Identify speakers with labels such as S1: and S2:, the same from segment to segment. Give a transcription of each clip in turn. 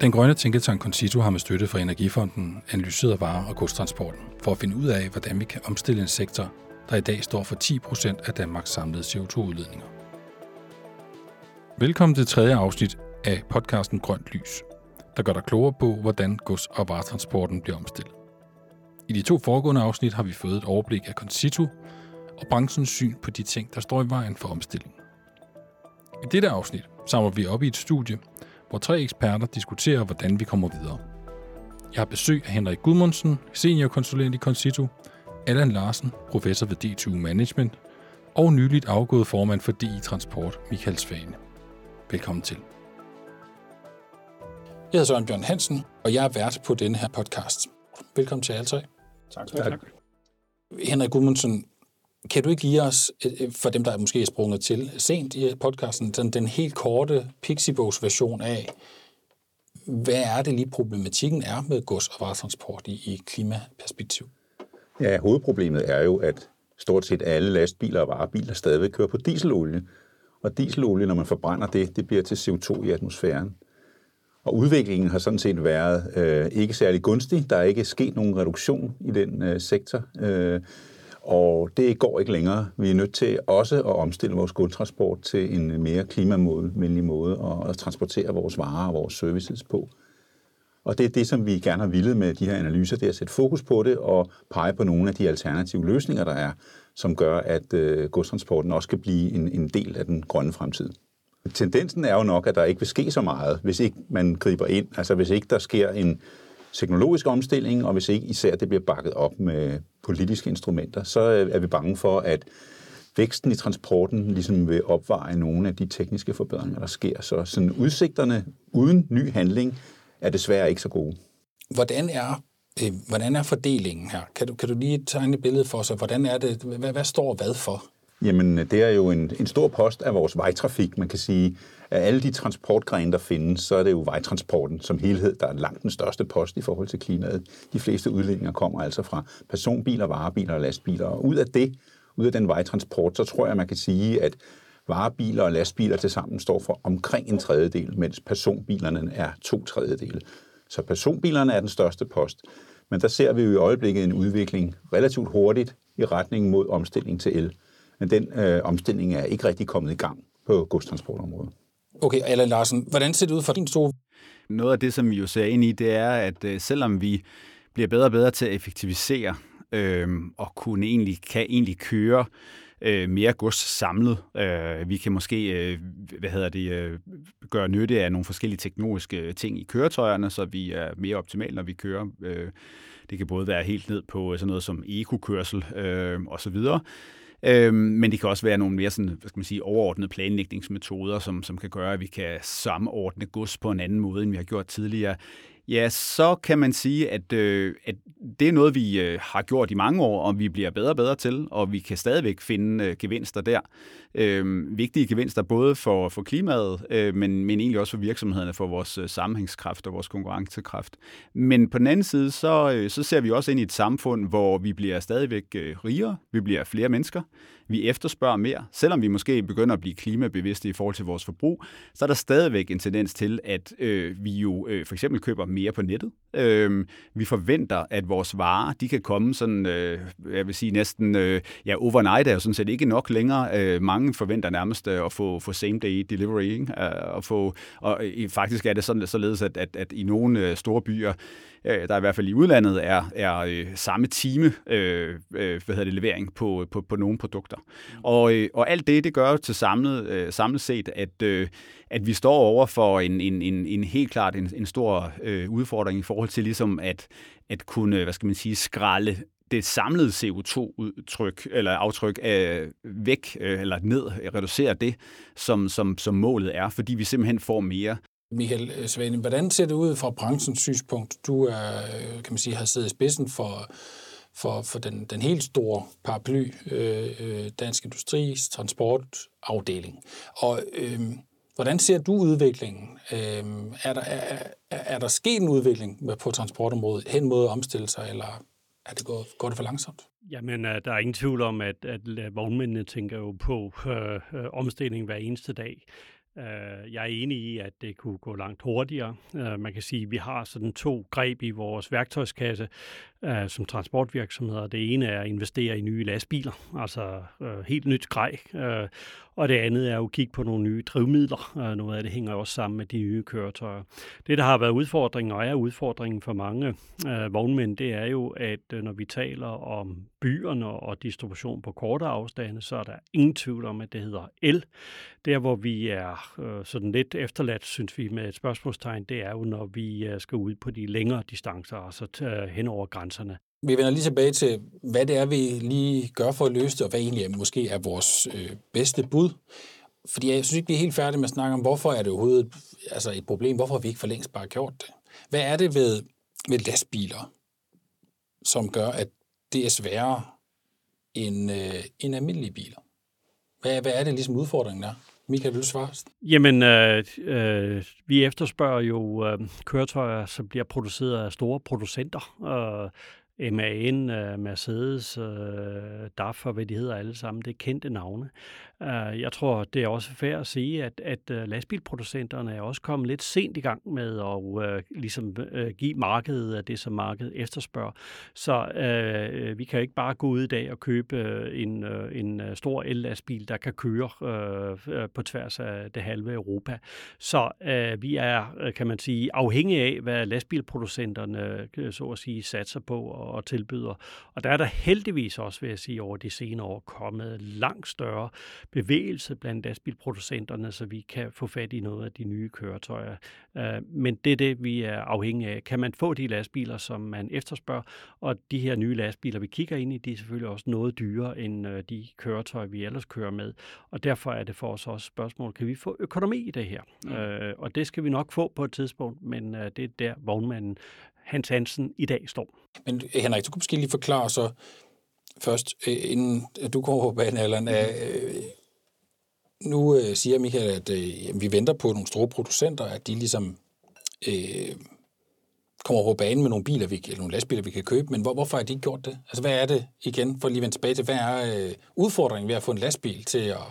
S1: Den grønne tænketank Concito har med støtte fra Energifonden analyseret varer- og godstransporten for at finde ud af, hvordan vi kan omstille en sektor, der i dag står for 10% af Danmarks samlede CO2-udledninger. Velkommen til tredje afsnit af podcasten Grønt Lys, der gør dig klogere på, hvordan gods- og varetransporten bliver omstillet. I de to foregående afsnit har vi fået et overblik af Concito og branchens syn på de ting, der står i vejen for omstillingen. I dette afsnit samler vi op i et studie, hvor tre eksperter diskuterer, hvordan vi kommer videre. Jeg har besøg af Henrik Gudmundsen, seniorkonsulent i Concito, Allan Larsen, professor ved DTU Management, og nyligt afgået formand for DI Transport, Michael Svane. Velkommen til. Jeg hedder Søren Bjørn Hansen, og jeg er vært på denne her podcast. Velkommen til alle tre.
S2: Tak skal du have.
S1: Henrik Gudmundsen, kan du ikke give os, øh, øh, for dem, der måske er sprunget til sent i podcasten, den, den helt korte Pixiebogs version af, hvad er det lige problematikken er med gods- og varetransport i, i klimaperspektiv?
S2: Ja, hovedproblemet er jo, at stort set alle lastbiler og varebiler stadigvæk kører på dieselolie. Og dieselolie, når man forbrænder det, det bliver til CO2 i atmosfæren. Og udviklingen har sådan set været øh, ikke særlig gunstig. Der er ikke sket nogen reduktion i den øh, sektor. Øh, og det går ikke længere. Vi er nødt til også at omstille vores godstransport til en mere klimavenlig måde at, at transportere vores varer og vores services på. Og det er det, som vi gerne har ville med de her analyser, det er at sætte fokus på det og pege på nogle af de alternative løsninger, der er, som gør, at øh, godstransporten også kan blive en, en del af den grønne fremtid. Tendensen er jo nok, at der ikke vil ske så meget, hvis ikke man griber ind. Altså hvis ikke der sker en teknologisk omstilling, og hvis ikke især det bliver bakket op med politiske instrumenter, så øh, er vi bange for, at væksten i transporten ligesom vil opveje nogle af de tekniske forbedringer, der sker. Så sådan udsigterne uden ny handling er desværre ikke så gode.
S1: Hvordan er, øh, hvordan er fordelingen her? Kan du, kan du lige tegne et billede for os? Hvordan er det? Hvad, hvad står hvad for?
S2: Jamen, det er jo en, en stor post af vores vejtrafik. Man kan sige, af alle de transportgrene, der findes, så er det jo vejtransporten som helhed, der er langt den største post i forhold til klimaet. De fleste udledninger kommer altså fra personbiler, varebiler og lastbiler. Og ud af det, ud af den vejtransport, så tror jeg, man kan sige, at varebiler og lastbiler til sammen står for omkring en tredjedel, mens personbilerne er to tredjedele. Så personbilerne er den største post. Men der ser vi jo i øjeblikket en udvikling relativt hurtigt i retning mod omstilling til el. Men den øh, omstilling er ikke rigtig kommet i gang på godstransportområdet.
S1: Okay, Allan Larsen, hvordan ser det ud for din stol?
S3: Noget af det, som vi jo ser ind i, det er, at øh, selvom vi bliver bedre og bedre til at effektivisere øh, og kunne egentlig, kan egentlig køre øh, mere gods samlet. Øh, vi kan måske øh, hvad hedder det, øh, gøre nytte af nogle forskellige teknologiske ting i køretøjerne, så vi er mere optimale, når vi kører. Øh, det kan både være helt ned på sådan noget som ekokørsel øh, osv., Øhm, men det kan også være nogle mere sådan, hvad skal man sige, overordnede planlægningsmetoder, som, som kan gøre, at vi kan samordne gods på en anden måde, end vi har gjort tidligere. Ja, så kan man sige, at, øh, at det er noget, vi øh, har gjort i mange år, og vi bliver bedre og bedre til, og vi kan stadigvæk finde øh, gevinster der. Øh, vigtige gevinster både for, for klimaet, øh, men, men egentlig også for virksomhederne, for vores øh, sammenhængskraft og vores konkurrencekraft. Men på den anden side, så, øh, så ser vi også ind i et samfund, hvor vi bliver stadigvæk øh, rigere, vi bliver flere mennesker, vi efterspørger mere. Selvom vi måske begynder at blive klimabevidste i forhold til vores forbrug, så er der stadigvæk en tendens til, at øh, vi jo øh, for eksempel køber mere på nettet. Øh, vi forventer, at vores varer, de kan komme sådan, øh, jeg vil sige næsten, øh, ja, overnight er jo sådan set ikke nok længere. Øh, mange forventer nærmest øh, at få, få same day delivery, ikke? Øh, at få, og øh, faktisk er det sådan, således, at, at, at i nogle øh, store byer, øh, der i hvert fald i udlandet er, er øh, samme time øh, øh, hvad hedder det, levering på, på, på nogle produkter. Og, øh, og alt det, det gør til samlet, øh, samlet set, at, øh, at vi står over for en, en, en, en helt klart en, en stor øh, udfordring i forhold til ligesom at, at kunne, hvad skal man sige, skralde det samlede CO2-udtryk eller aftryk øh, væk øh, eller ned, øh, reducere det, som, som, som målet er, fordi vi simpelthen får mere
S1: Michael øh, Svane, hvordan ser det ud fra branchens synspunkt? Du er, øh, kan man sige, har siddet i spidsen for, for, for den, den helt store paraply, øh, øh, Dansk Industris transportafdeling. Og øh, hvordan ser du udviklingen? Øh, er, der, er, er, der sket en udvikling på transportområdet hen mod at omstille sig, eller er det gået, går det for langsomt?
S4: Jamen, øh, der er ingen tvivl om, at, at vognmændene tænker jo på øh, øh, omstilling hver eneste dag. Øh, jeg er enig i, at det kunne gå langt hurtigere. Øh, man kan sige, at vi har sådan to greb i vores værktøjskasse øh, som transportvirksomheder. Det ene er at investere i nye lastbiler, altså øh, helt nyt grej. Øh, og det andet er jo at kigge på nogle nye drivmidler. Øh, noget af det hænger også sammen med de nye køretøjer. Det, der har været udfordringen, og er udfordringen for mange vognmænd, det er jo, at når vi taler om byerne og distribution på korte afstande, så er der ingen tvivl om, at det hedder el. Der, hvor vi er øh, sådan lidt efterladt, synes vi, med et spørgsmålstegn, det er jo, når vi øh, skal ud på de længere distancer, altså t- hen over grænserne.
S1: Vi vender lige tilbage til, hvad det er, vi lige gør for at løse det, og hvad egentlig er, måske er vores øh, bedste bud. Fordi jeg synes ikke, vi er helt færdige med at snakke om, hvorfor er det overhovedet altså et problem, hvorfor har vi ikke for længst bare gjort det. Hvad er det ved, ved lastbiler, som gør, at det er sværere end, øh, end almindelige biler? Hvad, hvad er det ligesom udfordringen der? Michael, vil du svare?
S4: Jamen, øh, øh, vi efterspørger jo øh, køretøjer, som bliver produceret af store producenter. Øh, MAN, øh, Mercedes, øh, DAF og hvad de hedder alle sammen, det er kendte navne. Øh, jeg tror, det er også fair at sige, at, at øh, lastbilproducenterne er også kommet lidt sent i gang med at øh, ligesom, øh, give markedet af det, som markedet efterspørger. Så øh, vi kan ikke bare gå ud i dag og købe øh, en, øh, en øh, stor el-lastbil, der kan køre øh, øh, på tværs af det halve Europa. Så øh, vi er, kan man sige, afhængige af, hvad lastbilproducenterne så at sige satser på og tilbyder. Og der er der heldigvis også, vil jeg sige, over de senere år kommet langt større bevægelse blandt lastbilproducenterne, så vi kan få fat i noget af de nye køretøjer. Øh, men det er det, vi er afhængige af. Kan man få de lastbiler, som man efterspørger? Og de her nye lastbiler, vi kigger ind i, de er selvfølgelig også noget dyrere end øh, de køretøjer, vi ellers kører med. Og derfor er det for os også spørgsmål, kan vi få økonomi i det her? Mm. Øh, og det skal vi nok få på et tidspunkt, men det er der vognmanden Hans Hansen i dag står.
S1: Men Henrik, du kunne måske lige forklare så, først, øh, inden du kommer på banen, Allan, øh, nu øh, siger Michael, at øh, vi venter på nogle store producenter, at de ligesom øh, kommer på banen med nogle biler, vi, eller nogle lastbiler, vi kan købe, men hvor, hvorfor har de ikke gjort det? Altså, hvad er det, igen, for at lige vende tilbage til, hvad er øh, udfordringen ved at få en lastbil til at,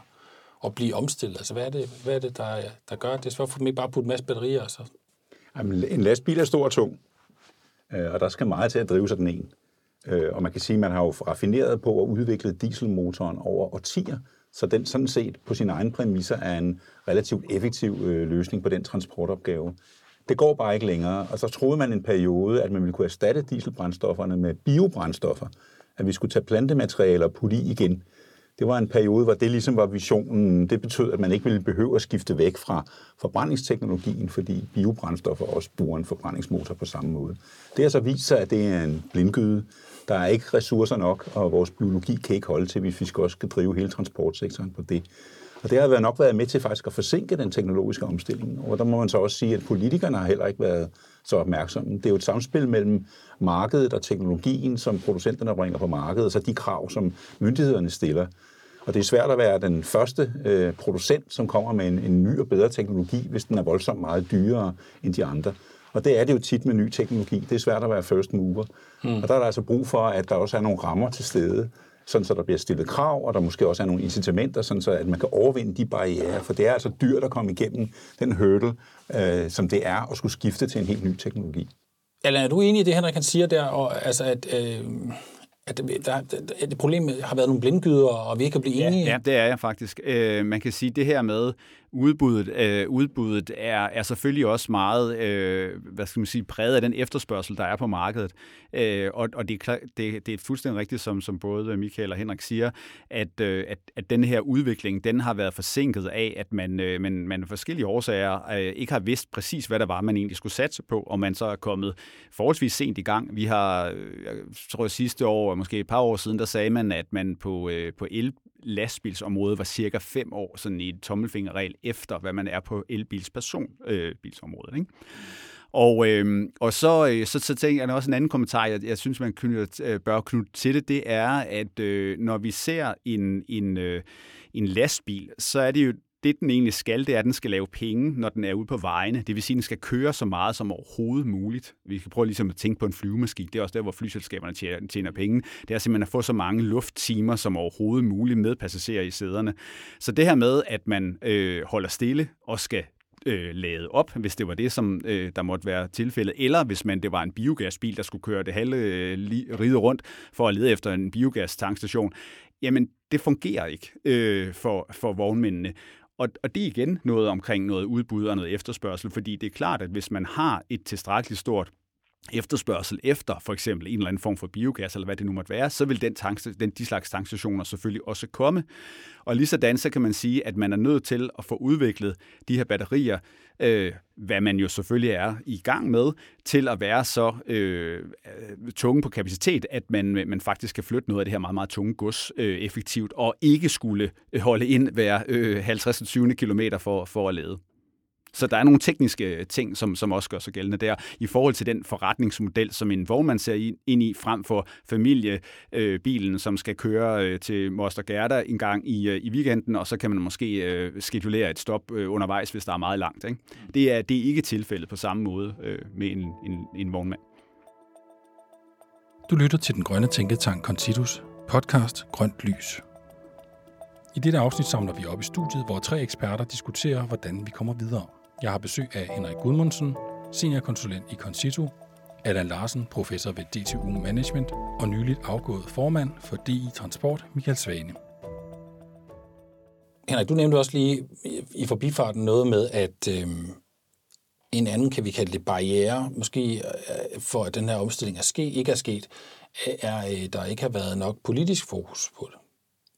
S1: at blive omstillet? Altså, hvad er det, hvad er det der, der gør det? Hvorfor dem ikke bare putte en masse batterier? Altså?
S2: Jamen, en lastbil er stor og tung, Øh, og der skal meget til at drive sådan en. Øh, og man kan sige, at man har jo raffineret på at udvikle dieselmotoren over årtier, så den sådan set på sine egne præmisser er en relativt effektiv øh, løsning på den transportopgave. Det går bare ikke længere, og så troede man en periode, at man ville kunne erstatte dieselbrændstofferne med biobrændstoffer, at vi skulle tage plantematerialer og putte i igen. Det var en periode, hvor det ligesom var visionen. Det betød, at man ikke ville behøve at skifte væk fra forbrændingsteknologien, fordi biobrændstoffer også bruger en forbrændingsmotor på samme måde. Det har så vist sig, at det er en blindgyde. Der er ikke ressourcer nok, og vores biologi kan ikke holde til, hvis vi skal også skal drive hele transportsektoren på det. Og det har nok været med til faktisk at forsinke den teknologiske omstilling. Og der må man så også sige, at politikerne har heller ikke været så opmærksomme. Det er jo et samspil mellem markedet og teknologien, som producenterne bringer på markedet, og så de krav, som myndighederne stiller. Og det er svært at være den første øh, producent, som kommer med en, en ny og bedre teknologi, hvis den er voldsomt meget dyrere end de andre. Og det er det jo tit med ny teknologi. Det er svært at være first mover. Mm. Og der er der altså brug for, at der også er nogle rammer til stede, sådan så der bliver stillet krav, og der måske også er nogle incitamenter, sådan så at man kan overvinde de barriere. For det er altså dyrt at komme igennem den hurdle, øh, som det er at skulle skifte til en helt ny teknologi.
S1: Allan, er du enig i det, Henrik han siger der, og, altså, at, øh, at, der, at det problem har været nogle blindgyder, og vi ikke kan blive enige?
S3: Ja, ja det er jeg faktisk. Øh, man kan sige, det her med, udbuddet, øh, udbuddet er, er selvfølgelig også meget øh, hvad skal man sige, præget af den efterspørgsel, der er på markedet. Øh, og og det, er, det, det er fuldstændig rigtigt, som, som både Michael og Henrik siger, at, øh, at, at den her udvikling, den har været forsinket af, at man, øh, man, man af forskellige årsager øh, ikke har vidst præcis, hvad der var, man egentlig skulle satse på, og man så er kommet forholdsvis sent i gang. Vi har, øh, jeg tror sidste år, måske et par år siden, der sagde man, at man på, øh, på el lastbilsområdet var cirka fem år sådan i et tommelfingerregel efter, hvad man er på elbils personbilsområdet. Øh, ikke? Og, øh, og så, øh, så, så tænker jeg også en anden kommentar, jeg, jeg synes, man kunne, øh, bør knytte til det, det er, at øh, når vi ser en, en, øh, en lastbil, så er det jo det, den egentlig skal, det er, at den skal lave penge, når den er ude på vejene. Det vil sige, at den skal køre så meget som overhovedet muligt. Vi skal prøve ligesom at tænke på en flyvemaskine. Det er også der, hvor flyselskaberne tjener, penge. Det er simpelthen at få så mange lufttimer som overhovedet muligt med passagerer i sæderne. Så det her med, at man øh, holder stille og skal øh, lade op, hvis det var det, som øh, der måtte være tilfældet, eller hvis man det var en biogasbil, der skulle køre det halve øh, ride rundt for at lede efter en biogas-tankstation, jamen det fungerer ikke øh, for, for vognmændene. Og, og det er igen noget omkring noget udbud og noget efterspørgsel, fordi det er klart, at hvis man har et tilstrækkeligt stort efterspørgsel efter for eksempel en eller anden form for biogas, eller hvad det nu måtte være, så vil den, tank, den de slags tankstationer selvfølgelig også komme. Og lige sådan så kan man sige, at man er nødt til at få udviklet de her batterier, øh, hvad man jo selvfølgelig er i gang med, til at være så øh, tunge på kapacitet, at man, man faktisk kan flytte noget af det her meget, meget tunge gods øh, effektivt, og ikke skulle holde ind hver øh, 50-20 km for, for at lade. Så der er nogle tekniske øh, ting, som, som også gør sig gældende der, i forhold til den forretningsmodel, som en vognmand ser ind i, frem for familiebilen, øh, som skal køre øh, til Moster Gerda en gang i, øh, i weekenden, og så kan man måske øh, skedulere et stop øh, undervejs, hvis der er meget langt. Ikke? Det, er, det er ikke tilfældet på samme måde øh, med en, en, en vognmand.
S1: Du lytter til den grønne tænketank Contitus, podcast Grønt Lys. I dette afsnit samler vi op i studiet, hvor tre eksperter diskuterer, hvordan vi kommer videre. Jeg har besøg af Henrik Gudmundsen, seniorkonsulent i Concito, Allan Larsen, professor ved DTU Management og nyligt afgået formand for DI Transport, Michael Svane. Henrik, du nævnte også lige i forbifarten noget med, at øh, en anden, kan vi kalde det, barriere, måske øh, for at den her omstilling er ske, ikke er sket, er, at øh, der ikke har været nok politisk fokus på det.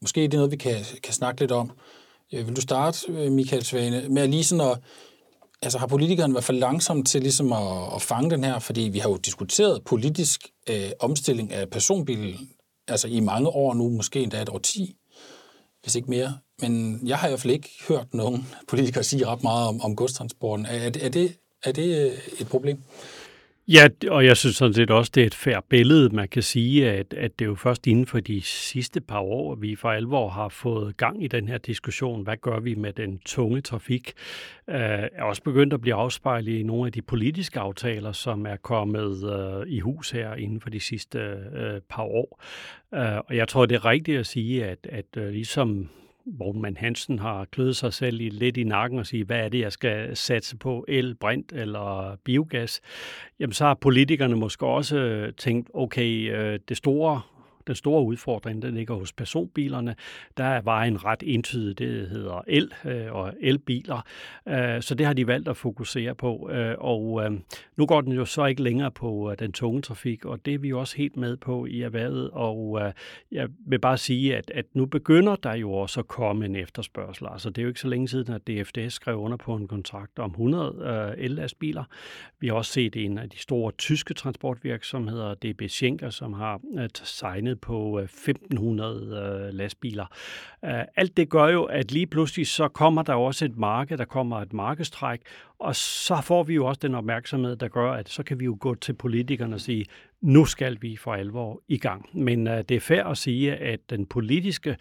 S1: Måske er det noget, vi kan, kan snakke lidt om. Øh, vil du starte, øh, Michael Svane, med at lige sådan at altså har politikerne været for langsomme til ligesom at, at fange den her? Fordi vi har jo diskuteret politisk øh, omstilling af personbilen altså i mange år nu, måske endda et 10, hvis ikke mere. Men jeg har i hvert fald ikke hørt nogen politikere sige ret meget om, om godstransporten. Er, er, det, er det et problem?
S4: Ja, og jeg synes sådan set også, det er et færre billede. Man kan sige, at, at det er jo først inden for de sidste par år, at vi for alvor har fået gang i den her diskussion. Hvad gør vi med den tunge trafik? Øh, er også begyndt at blive afspejlet i nogle af de politiske aftaler, som er kommet øh, i hus her inden for de sidste øh, par år. Øh, og jeg tror, det er rigtigt at sige, at, at øh, ligesom Vognmand Hansen har kløet sig selv i, lidt i nakken og sige, hvad er det, jeg skal satse på, el, brint eller biogas, jamen så har politikerne måske også øh, tænkt, okay, øh, det store den store udfordring, den ligger hos personbilerne. Der er vejen ret entydig, det hedder el øh, og elbiler. Øh, så det har de valgt at fokusere på. Øh, og øh, nu går den jo så ikke længere på øh, den tunge trafik, og det er vi også helt med på i erhvervet. Og øh, jeg vil bare sige, at, at nu begynder der jo også at komme en efterspørgsel. Altså det er jo ikke så længe siden, at DFDS skrev under på en kontrakt om 100 øh. Vi har også set en af de store tyske transportvirksomheder, DB Schenker, som har øh, signet på øh, 1500 øh, lastbiler. Øh, alt det gør jo, at lige pludselig så kommer der også et marked, der kommer et markedstræk, og så får vi jo også den opmærksomhed, der gør, at så kan vi jo gå til politikerne og sige, nu skal vi for alvor i gang. Men det er fair at sige, at den politiske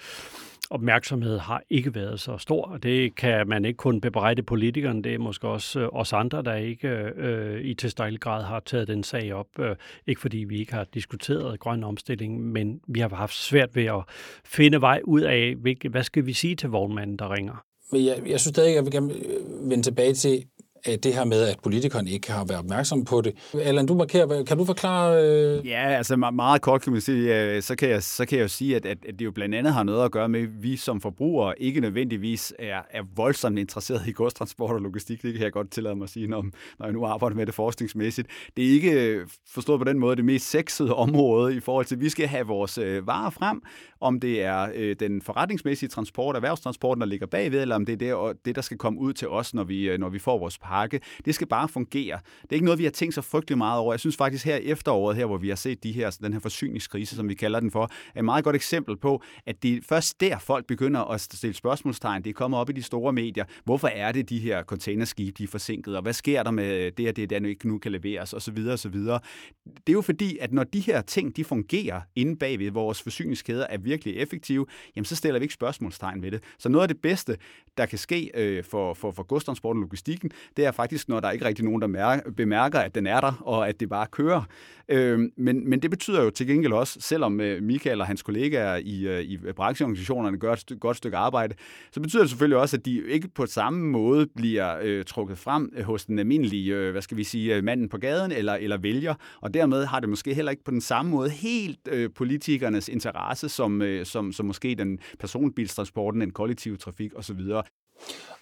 S4: opmærksomhed har ikke været så stor, og det kan man ikke kun bebrejde politikerne, det er måske også øh, os andre, der ikke øh, i tilstrækkelig grad har taget den sag op. Øh, ikke fordi vi ikke har diskuteret grøn omstilling, men vi har haft svært ved at finde vej ud af, hvilke, hvad skal vi sige til vognmanden, der ringer.
S1: Men Jeg, jeg synes stadig, at jeg vil gerne øh, vende tilbage til, det her med, at politikerne ikke har været opmærksomme på det. Allan, du markerer, kan du forklare? Øh...
S3: Ja, altså meget kort kan man sige, så kan jeg, så kan jeg jo sige, at, at, at det jo blandt andet har noget at gøre med, at vi som forbrugere ikke nødvendigvis er, er voldsomt interesseret i godstransport og logistik. Det kan jeg godt tillade mig at sige, når, når jeg nu arbejder med det forskningsmæssigt. Det er ikke øh, forstået på den måde det mest sexede område i forhold til, at vi skal have vores øh, varer frem, om det er øh, den forretningsmæssige transport, erhvervstransporten, der ligger bagved, eller om det er det, det, der skal komme ud til os, når vi, øh, når vi får vores hakke. Det skal bare fungere. Det er ikke noget, vi har tænkt så frygtelig meget over. Jeg synes faktisk her efteråret, her hvor vi har set de her, den her forsyningskrise, som vi kalder den for, er et meget godt eksempel på, at det først der folk begynder at stille spørgsmålstegn. Det er kommet op i de store medier. Hvorfor er det, de her containerskib de er forsinket, og hvad sker der med det, at det der nu ikke nu kan leveres, osv. osv. Det er jo fordi, at når de her ting de fungerer inde bagved vores forsyningskæder er virkelig effektive, jamen så stiller vi ikke spørgsmålstegn ved det. Så noget af det bedste, der kan ske øh, for, for, for godstransporten og logistikken, det er faktisk, når der ikke rigtig nogen, der mærker, bemærker, at den er der, og at det bare kører. Øh, men, men det betyder jo til gengæld også, selvom øh, Michael og hans kollegaer i, øh, i brancheorganisationerne gør et godt stykke arbejde, så betyder det selvfølgelig også, at de ikke på samme måde bliver øh, trukket frem øh, hos den almindelige, øh, hvad skal vi sige, manden på gaden eller, eller vælger, og dermed har det måske heller ikke på den samme måde helt øh, politikernes interesse, som, øh, som, som måske den personbilstransporten, den kollektive trafik osv.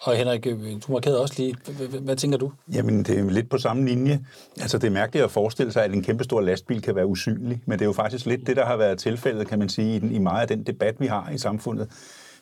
S1: Og Henrik, øh, du markerede også lige, hvad tænker du?
S2: Jamen, det er lidt på samme linje. Altså, det er mærkeligt at forestille sig, at en kæmpestor lastbil kan være usynlig, men det er jo faktisk lidt det, der har været tilfældet, kan man sige, i, den, i meget af den debat, vi har i samfundet.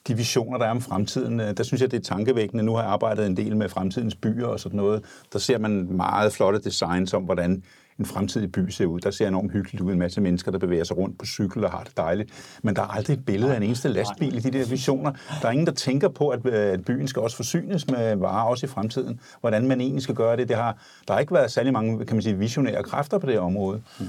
S2: De visioner, der er om fremtiden, øh, der synes jeg, det er tankevækkende. Nu har jeg arbejdet en del med fremtidens byer og sådan noget. Der ser man meget flotte designs om, hvordan en fremtidig by ser ud. Der ser enormt hyggeligt ud, en masse mennesker, der bevæger sig rundt på cykel og har det dejligt. Men der er aldrig et billede af en eneste lastbil i de der visioner. Der er ingen, der tænker på, at, at byen skal også forsynes med varer også i fremtiden. Hvordan man egentlig skal gøre det, det har, der har ikke været særlig mange kan man sige, visionære kræfter på det område. Mm.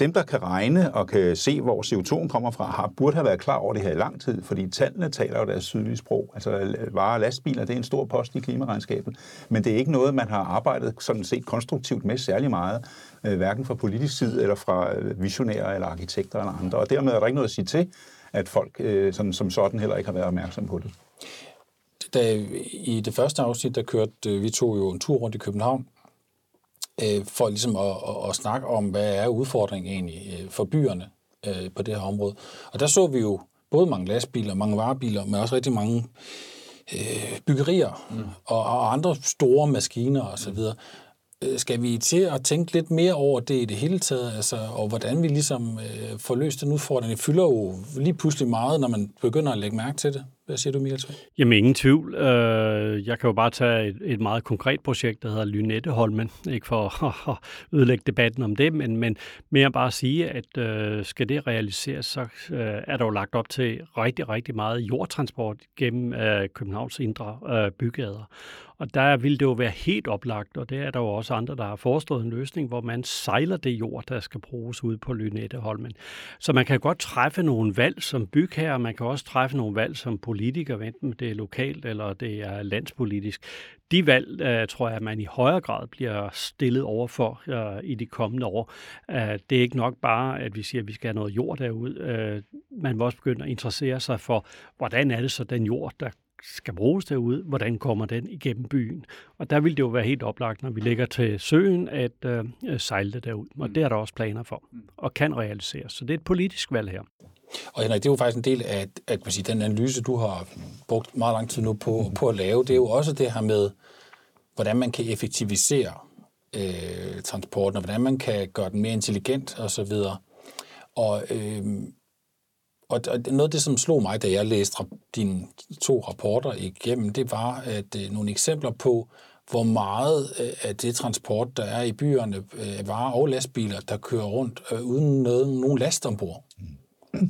S2: Dem, der kan regne og kan se, hvor CO2'en kommer fra, har, burde have været klar over det her i lang tid, fordi tallene taler jo deres sydlige sprog. Altså varer og lastbiler, det er en stor post i klimaregnskabet, men det er ikke noget, man har arbejdet sådan set konstruktivt med særlig meget, øh, hverken fra politisk side eller fra øh, visionære eller arkitekter eller andre. Og dermed er der ikke noget at sige til, at folk øh, sådan, som sådan heller ikke har været opmærksom på det.
S1: Da, I det første afsnit, der kørte øh, vi to jo en tur rundt i København, øh, for ligesom at, at, at snakke om, hvad er udfordringen egentlig øh, for byerne øh, på det her område. Og der så vi jo både mange lastbiler, mange varebiler, men også rigtig mange øh, byggerier mm. og, og andre store maskiner osv. Øh, skal vi til at tænke lidt mere over det i det hele taget, altså, og hvordan vi ligesom øh, får løst den udfordring? Det fylder jo lige pludselig meget, når man begynder at lægge mærke til det. Hvad siger du, Michael
S4: Jamen, ingen tvivl. Øh, jeg kan jo bare tage et, et meget konkret projekt, der hedder Lynetteholmen. Ikke for at ødelægge debatten om det, men, men mere bare at sige, at øh, skal det realiseres, så øh, er der jo lagt op til rigtig, rigtig meget jordtransport gennem øh, Københavns indre øh, bygader. Og der vil det jo være helt oplagt, og det er der jo også andre, der har foreslået en løsning, hvor man sejler det jord, der skal bruges ud på Lynetteholmen. Så man kan godt træffe nogle valg som bygherre, man kan også træffe nogle valg som politiker, enten det er lokalt eller det er landspolitisk. De valg, øh, tror jeg, at man i højere grad bliver stillet overfor uh, i de kommende år. Øh, det er ikke nok bare, at vi siger, at vi skal have noget jord derud. Man vil også begynde at interessere sig for, hvordan er det så den jord, der skal bruges derude, hvordan kommer den igennem byen? Og der vil det jo være helt oplagt, når vi ligger til søen, at øh, sejle det derud. Og mm. det er der også planer for, mm. og kan realiseres. Så det er et politisk valg her.
S1: Og Henrik, det er jo faktisk en del af at, at sige, den analyse, du har brugt meget lang tid nu på, på at lave. Det er jo også det her med, hvordan man kan effektivisere øh, transporten, og hvordan man kan gøre den mere intelligent osv. Og, øh, og, og noget af det, som slog mig, da jeg læste dine to rapporter igennem, det var at øh, nogle eksempler på, hvor meget øh, af det transport, der er i byerne, øh, varer og lastbiler, der kører rundt øh, uden noget, nogen last ombord.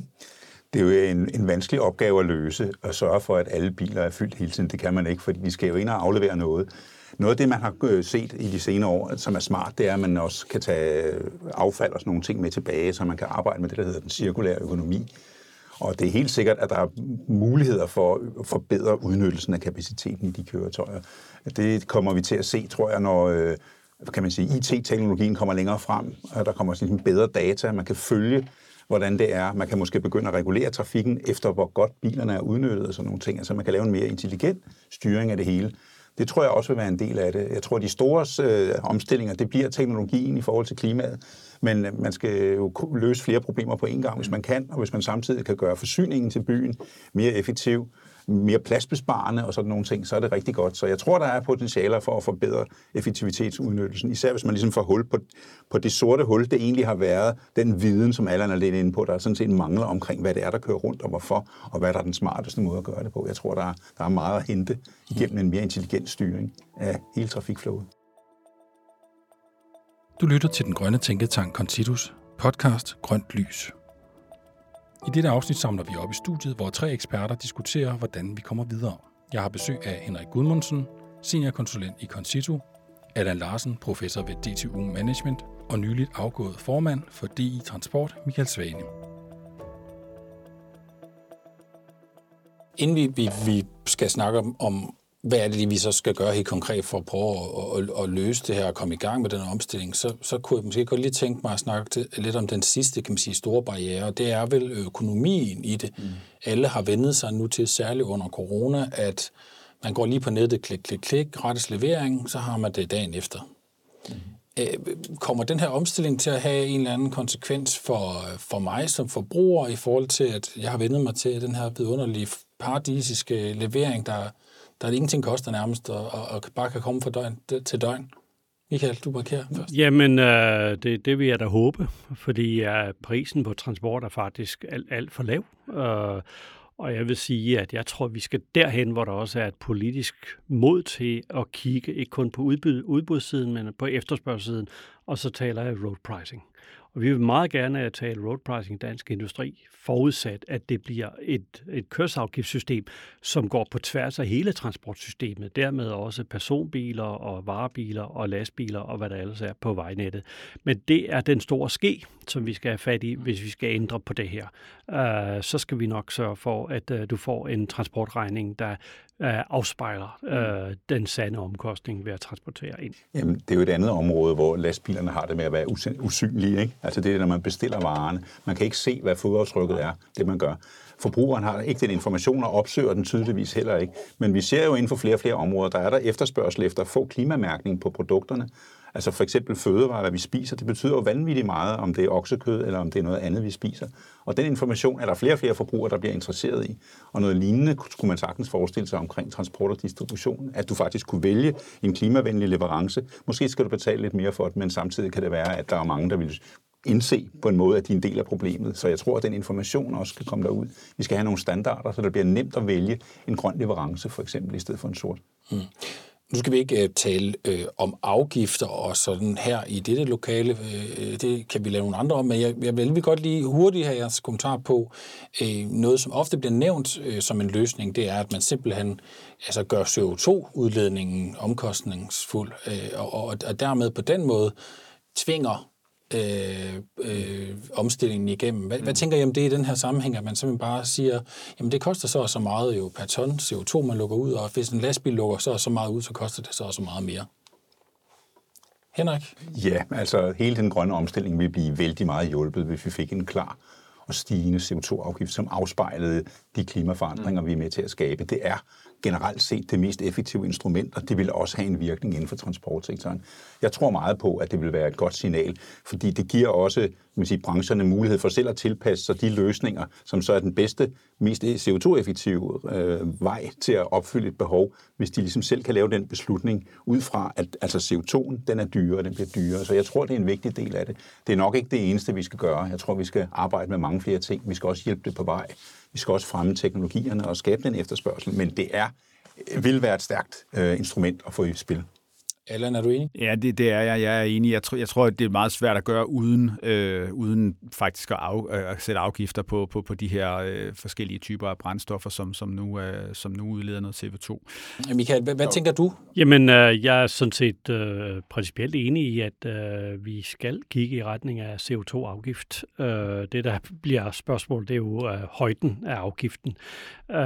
S2: Det er jo en, en vanskelig opgave at løse, at sørge for, at alle biler er fyldt hele tiden. Det kan man ikke, fordi de skal jo ind og aflevere noget. Noget af det, man har øh, set i de senere år, som er smart, det er, at man også kan tage øh, affald og sådan nogle ting med tilbage, så man kan arbejde med det, der hedder den cirkulære økonomi. Og det er helt sikkert, at der er muligheder for at forbedre udnyttelsen af kapaciteten i de køretøjer. Det kommer vi til at se, tror jeg, når øh, kan man sige, IT-teknologien kommer længere frem, og der kommer sådan bedre data, man kan følge, hvordan det er. Man kan måske begynde at regulere trafikken efter, hvor godt bilerne er udnyttet og sådan nogle ting. Altså man kan lave en mere intelligent styring af det hele. Det tror jeg også vil være en del af det. Jeg tror, at de store øh, omstillinger, det bliver teknologien i forhold til klimaet. Men øh, man skal jo løse flere problemer på en gang, hvis man kan, og hvis man samtidig kan gøre forsyningen til byen mere effektiv, mere pladsbesparende og sådan nogle ting, så er det rigtig godt. Så jeg tror, der er potentialer for at forbedre effektivitetsudnyttelsen, især hvis man ligesom får hul på, på det sorte hul, det egentlig har været den viden, som Allan er lidt inde på, der sådan set mangler omkring, hvad det er, der kører rundt, og hvorfor, og hvad der er den smarteste måde at gøre det på. Jeg tror, der er, der er meget at hente igennem en mere intelligent styring af hele trafikflowet.
S1: Du lytter til den grønne tænketank Contitus podcast Grønt Lys. I dette afsnit samler vi op i studiet, hvor tre eksperter diskuterer, hvordan vi kommer videre. Jeg har besøg af Henrik Gudmundsen, seniorkonsulent i Concito, Allan Larsen, professor ved DTU Management og nyligt afgået formand for DI Transport, Michael Svane. Inden vi, vi, vi skal snakke om, om hvad er det, vi så skal gøre helt konkret for at prøve at, at, at løse det her og komme i gang med den omstilling, så, så kunne jeg måske godt lige tænke mig at snakke til, lidt om den sidste kan man sige, store barriere, det er vel økonomien i det. Mm. Alle har vendet sig nu til, særligt under corona, at man går lige på nettet, klik, klik, klik, gratis levering, så har man det dagen efter. Mm. Kommer den her omstilling til at have en eller anden konsekvens for, for mig som forbruger i forhold til, at jeg har vendet mig til den her vidunderlige paradisiske levering, der der er ingenting koster nærmest, og, og, og bare kan komme fra døgn til døgn. Michael, du markerer først.
S4: Jamen, øh, det, det vil jeg da håbe, fordi øh, prisen på transport er faktisk alt, alt for lav. Øh, og jeg vil sige, at jeg tror, at vi skal derhen, hvor der også er et politisk mod til at kigge ikke kun på udbud, udbudssiden, men på efterspørgselssiden, og så taler jeg road pricing. Og vi vil meget gerne tale road pricing i dansk industri, forudsat, at det bliver et, et kørselsafgiftssystem, som går på tværs af hele transportsystemet, dermed også personbiler og varebiler og lastbiler og hvad der ellers er på vejnettet. Men det er den store ske, som vi skal have fat i, hvis vi skal ændre på det her. Uh, så skal vi nok sørge for, at uh, du får en transportregning, der afspejler uh, den sande omkostning ved at transportere ind.
S2: Jamen, det er jo et andet område, hvor lastbilerne har det med at være usynlige. Ikke? Altså det er, når man bestiller varerne. Man kan ikke se, hvad fodaftryk markedet er, det man gør. Forbrugeren har ikke den information og opsøger den tydeligvis heller ikke. Men vi ser jo inden for flere og flere områder, der er der efterspørgsel efter at få klimamærkning på produkterne. Altså for eksempel fødevarer, hvad vi spiser, det betyder jo vanvittigt meget, om det er oksekød eller om det er noget andet, vi spiser. Og den information er der flere og flere forbrugere, der bliver interesseret i. Og noget lignende skulle man sagtens forestille sig omkring transport og distribution, at du faktisk kunne vælge en klimavenlig leverance. Måske skal du betale lidt mere for det, men samtidig kan det være, at der er mange, der vil indse på en måde, at de er en del af problemet. Så jeg tror, at den information også skal komme derud. Vi skal have nogle standarder, så det bliver nemt at vælge en grøn leverance, for eksempel, i stedet for en sort. Mm.
S1: Nu skal vi ikke uh, tale øh, om afgifter og sådan her i dette lokale. Øh, øh, det kan vi lave nogle andre om, men jeg, jeg vil lige godt lige hurtigt have jeres kommentar på øh, noget, som ofte bliver nævnt øh, som en løsning, det er, at man simpelthen altså, gør CO2-udledningen omkostningsfuld, øh, og, og, og dermed på den måde tvinger øh, øh, omstillingen igennem. Hvad, mm. hvad tænker I om det i den her sammenhæng, at man simpelthen bare siger, jamen det koster så og så meget jo per ton CO2, man lukker ud, og hvis en lastbil lukker så og så meget ud, så koster det så og så meget mere. Henrik?
S2: Ja, altså hele den grønne omstilling vil blive vældig meget hjulpet, hvis vi fik en klar og stigende CO2-afgift, som afspejlede de klimaforandringer, mm. vi er med til at skabe. Det er generelt set det mest effektive instrument, og det vil også have en virkning inden for transportsektoren. Jeg tror meget på, at det vil være et godt signal, fordi det giver også man sige, brancherne mulighed for selv at tilpasse sig de løsninger, som så er den bedste, mest CO2-effektive øh, vej til at opfylde et behov, hvis de ligesom selv kan lave den beslutning ud fra, at altså CO2'en, den er dyrere, den bliver dyrere. Så jeg tror, det er en vigtig del af det. Det er nok ikke det eneste, vi skal gøre. Jeg tror, vi skal arbejde med mange flere ting. Vi skal også hjælpe det på vej. Vi skal også fremme teknologierne og skabe den efterspørgsel, men det er øh, vil være et stærkt øh, instrument at få i spil.
S1: Allan, er du enig?
S3: Ja, det, det er jeg. Jeg er enig. Jeg tror, jeg tror, det er meget svært at gøre uden, øh, uden faktisk at, af, øh, at sætte afgifter på, på, på de her øh, forskellige typer af brændstoffer, som, som, nu, øh, som nu udleder noget CO2.
S1: Michael, hvad, hvad tænker du?
S4: Jamen, øh, jeg er sådan set øh, principielt enig i, at øh, vi skal kigge i retning af CO2-afgift. Øh, det, der bliver spørgsmål, det er jo øh, højden af afgiften. Øh,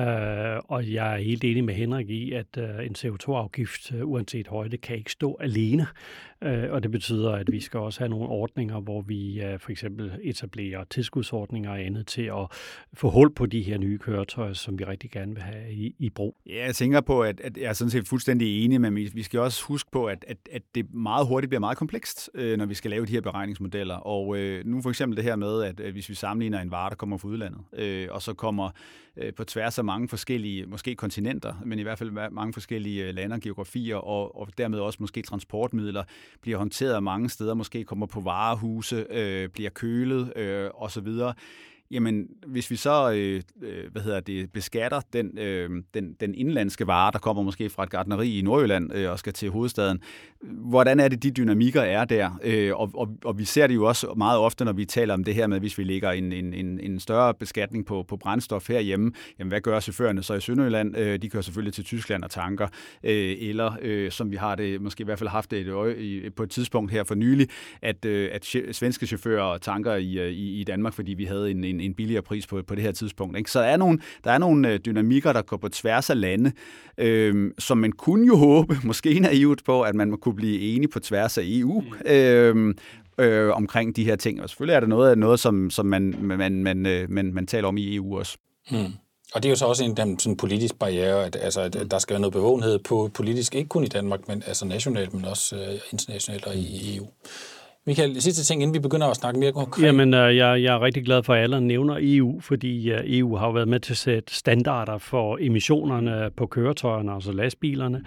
S4: og jeg er helt enig med Henrik i, at øh, en CO2-afgift, øh, uanset højde, kan ikke ikke stå alene. Øh, og det betyder, at vi skal også have nogle ordninger, hvor vi øh, for eksempel etablerer tilskudsordninger og andet til at få hul på de her nye køretøjer, som vi rigtig gerne vil have i, i brug.
S3: Ja, jeg tænker på, at, at jeg er sådan set fuldstændig enig, men vi, vi skal også huske på, at, at, at det meget hurtigt bliver meget komplekst, øh, når vi skal lave de her beregningsmodeller. Og øh, nu for eksempel det her med, at hvis vi sammenligner en vare, der kommer fra udlandet, øh, og så kommer øh, på tværs af mange forskellige, måske kontinenter, men i hvert fald mange forskellige øh, lande og geografier, og, og dermed også måske transportmidler, bliver håndteret mange steder, måske kommer på varehuse, øh, bliver kølet øh, osv., jamen hvis vi så øh, øh, hvad hedder det, beskatter den, øh, den, den indlandske vare, der kommer måske fra et gardneri i Nordjylland øh, og skal til hovedstaden, hvordan er det, de dynamikker er der? Øh, og, og, og vi ser det jo også meget ofte, når vi taler om det her med, hvis vi lægger en, en, en, en større beskatning på, på brændstof herhjemme, jamen hvad gør chaufførerne så i Sønderjylland? Øh, de kører selvfølgelig til Tyskland og tanker, øh, eller øh, som vi har det, måske i hvert fald haft det et øje, i, på et tidspunkt her for nylig, at, øh, at svenske chauffører tanker i, øh, i, i Danmark, fordi vi havde en, en, en billigere pris på, på det her tidspunkt. Ikke? Så der er, nogle, der er nogle øh, dynamikker, der går på tværs af lande, øh, som man kunne jo håbe, måske naivt på, at man kunne blive enige på tværs af EU, mm. øh, øh, omkring de her ting. Og selvfølgelig er det noget, noget som, som man, man, man, øh, man, man taler om i EU også. Mm.
S1: Og det er jo så også en den, sådan politisk barriere, at, altså, at der skal være noget bevågenhed på politisk, ikke kun i Danmark, men altså nationalt, men også uh, internationalt og i EU. Michael, sidste ting, inden vi begynder at snakke mere konkret.
S4: Jamen, øh, jeg, jeg er rigtig glad for, at alle nævner EU, fordi øh, EU har jo været med til at sætte standarder for emissionerne på køretøjerne, altså lastbilerne.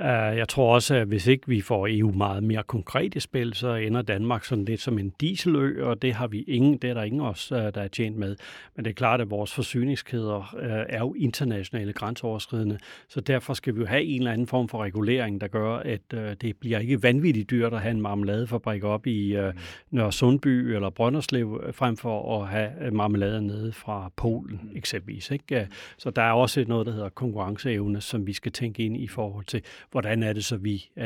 S4: Øh, jeg tror også, at hvis ikke vi får EU meget mere konkret i spil, så ender Danmark sådan lidt som en dieselø, og det har vi ingen, det er der ingen os, øh, der er tjent med. Men det er klart, at vores forsyningskæder øh, er jo internationale grænseoverskridende, så derfor skal vi jo have en eller anden form for regulering, der gør, at øh, det bliver ikke vanvittigt dyrt at have en marmeladefabrik op i i uh, Nørre Sundby eller Brønderslev, øh, frem for at have øh, marmelade nede fra Polen mm. eksempelvis. Ikke? Så der er også noget, der hedder konkurrenceevne, som vi skal tænke ind i forhold til, hvordan er det så, vi uh,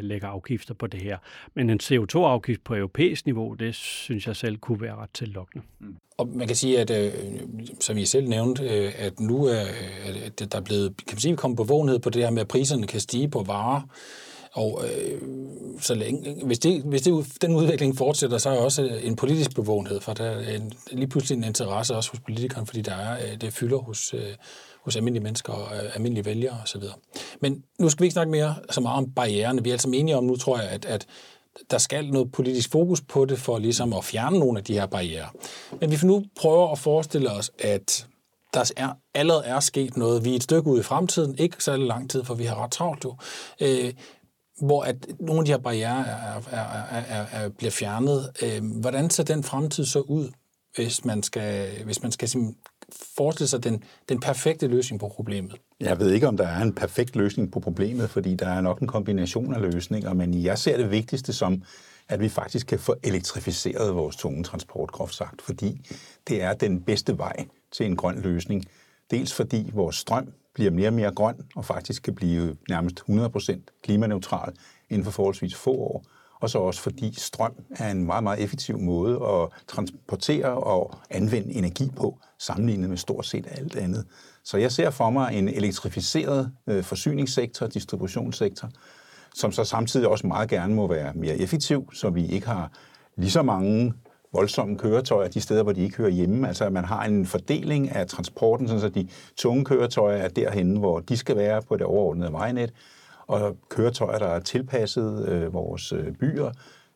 S4: lægger afgifter på det her. Men en CO2-afgift på europæisk niveau, det synes jeg selv kunne være ret tillokkende.
S1: Mm. Og man kan sige, at øh, som I selv nævnte, øh, at nu er at der er blevet, kan man sige, kommet på vågenhed på det her med, at priserne kan stige på varer. Og øh, så længe, hvis, det, hvis det, den udvikling fortsætter, så er også en politisk bevågenhed, for der er en, lige pludselig en interesse også hos politikeren, fordi der er, øh, det fylder hos, øh, hos almindelige mennesker og øh, almindelige vælgere osv. Men nu skal vi ikke snakke mere så meget om barriererne. Vi er altså enige om nu, tror jeg, at, at der skal noget politisk fokus på det, for ligesom at fjerne nogle af de her barriere. Men vi får nu prøve at forestille os, at der er, allerede er sket noget. Vi er et stykke ude i fremtiden, ikke så lang tid, for vi har ret travlt jo. Øh, hvor at nogle af de her barriere er, er, er, er, er, bliver fjernet. Øh, hvordan ser den fremtid så ud, hvis man skal, hvis man skal forestille sig den, den perfekte løsning på problemet?
S2: Jeg ved ikke, om der er en perfekt løsning på problemet, fordi der er nok en kombination af løsninger, men jeg ser det vigtigste som, at vi faktisk kan få elektrificeret vores tunge transport, groft sagt, fordi det er den bedste vej til en grøn løsning. Dels fordi vores strøm bliver mere og mere grøn og faktisk kan blive nærmest 100% klimaneutral inden for forholdsvis få år. Og så også fordi strøm er en meget, meget effektiv måde at transportere og anvende energi på, sammenlignet med stort set alt andet. Så jeg ser for mig en elektrificeret øh, forsyningssektor, distributionssektor, som så samtidig også meget gerne må være mere effektiv, så vi ikke har lige så mange voldsomme køretøjer de steder, hvor de ikke hører hjemme. Altså at man har en fordeling af transporten, så de tunge køretøjer er derhen, hvor de skal være på det overordnede vejnet, og køretøjer, der er tilpasset øh, vores øh, byer,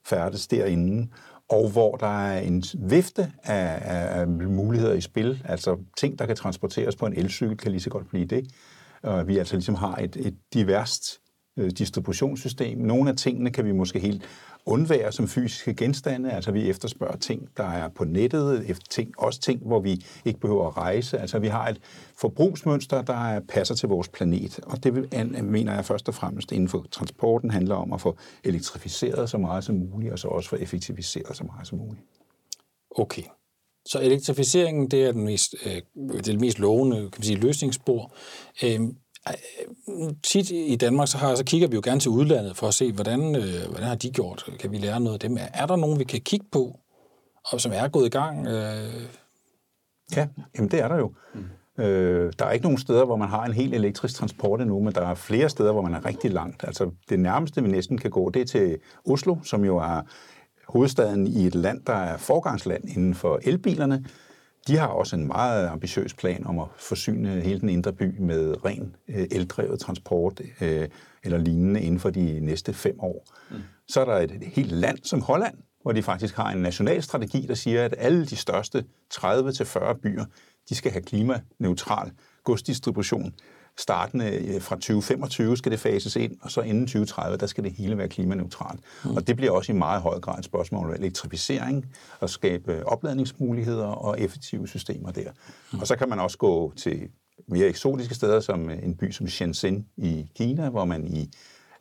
S2: færdes derinde, og hvor der er en vifte af, af, af muligheder i spil, altså ting, der kan transporteres på en elcykel, kan lige så godt blive det. Og vi altså ligesom har et, et diverst øh, distributionssystem. Nogle af tingene kan vi måske helt undvære som fysiske genstande. Altså vi efterspørger ting, der er på nettet, ting, også ting, hvor vi ikke behøver at rejse. Altså vi har et forbrugsmønster, der passer til vores planet. Og det mener jeg først og fremmest inden for transporten handler om at få elektrificeret så meget som muligt, og så også få effektiviseret så meget som muligt.
S1: Okay. Så elektrificeringen, det er den mest, øh, det mest lovende kan man sige, løsningsspor. Øh, tit i Danmark, så, har, så kigger vi jo gerne til udlandet for at se, hvordan, øh, hvordan har de gjort? Kan vi lære noget af dem? Er der nogen, vi kan kigge på, og som er gået i gang? Øh?
S2: Ja, jamen det er der jo. Mm. Øh, der er ikke nogen steder, hvor man har en helt elektrisk transport endnu, men der er flere steder, hvor man er rigtig langt. Altså det nærmeste, vi næsten kan gå, det er til Oslo, som jo er hovedstaden i et land, der er forgangsland inden for elbilerne. De har også en meget ambitiøs plan om at forsyne hele den indre by med ren øh, eldrevet transport øh, eller lignende inden for de næste fem år. Mm. Så er der et, et helt land som Holland, hvor de faktisk har en national strategi, der siger, at alle de største 30-40 byer, de skal have klimaneutral godsdistribution. Startende øh, fra 2025 skal det fases ind, og så inden 2030, der skal det hele være klimaneutralt. Mm. Og det bliver også i meget høj grad et spørgsmål om elektrificering, og skabe opladningsmuligheder og effektive systemer der. Mm. Og så kan man også gå til mere eksotiske steder, som en by som Shenzhen i Kina, hvor man i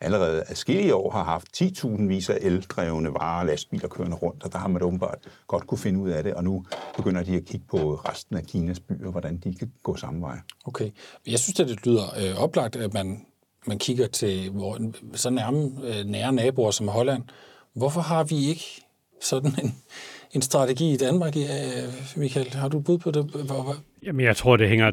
S2: allerede adskillige år har haft 10.000 vis af eldrevne varer og lastbiler kørende rundt, og der har man åbenbart godt kunne finde ud af det, og nu begynder de at kigge på resten af Kinas byer, hvordan de kan gå samme vej.
S1: Okay. Jeg synes, at det lyder øh, oplagt, at man, man kigger til hvor, så nærme øh, nære naboer som Holland. Hvorfor har vi ikke sådan en, en strategi i Danmark, øh, Michael? Har du bud på det? Hvor,
S4: Jamen, jeg tror, det hænger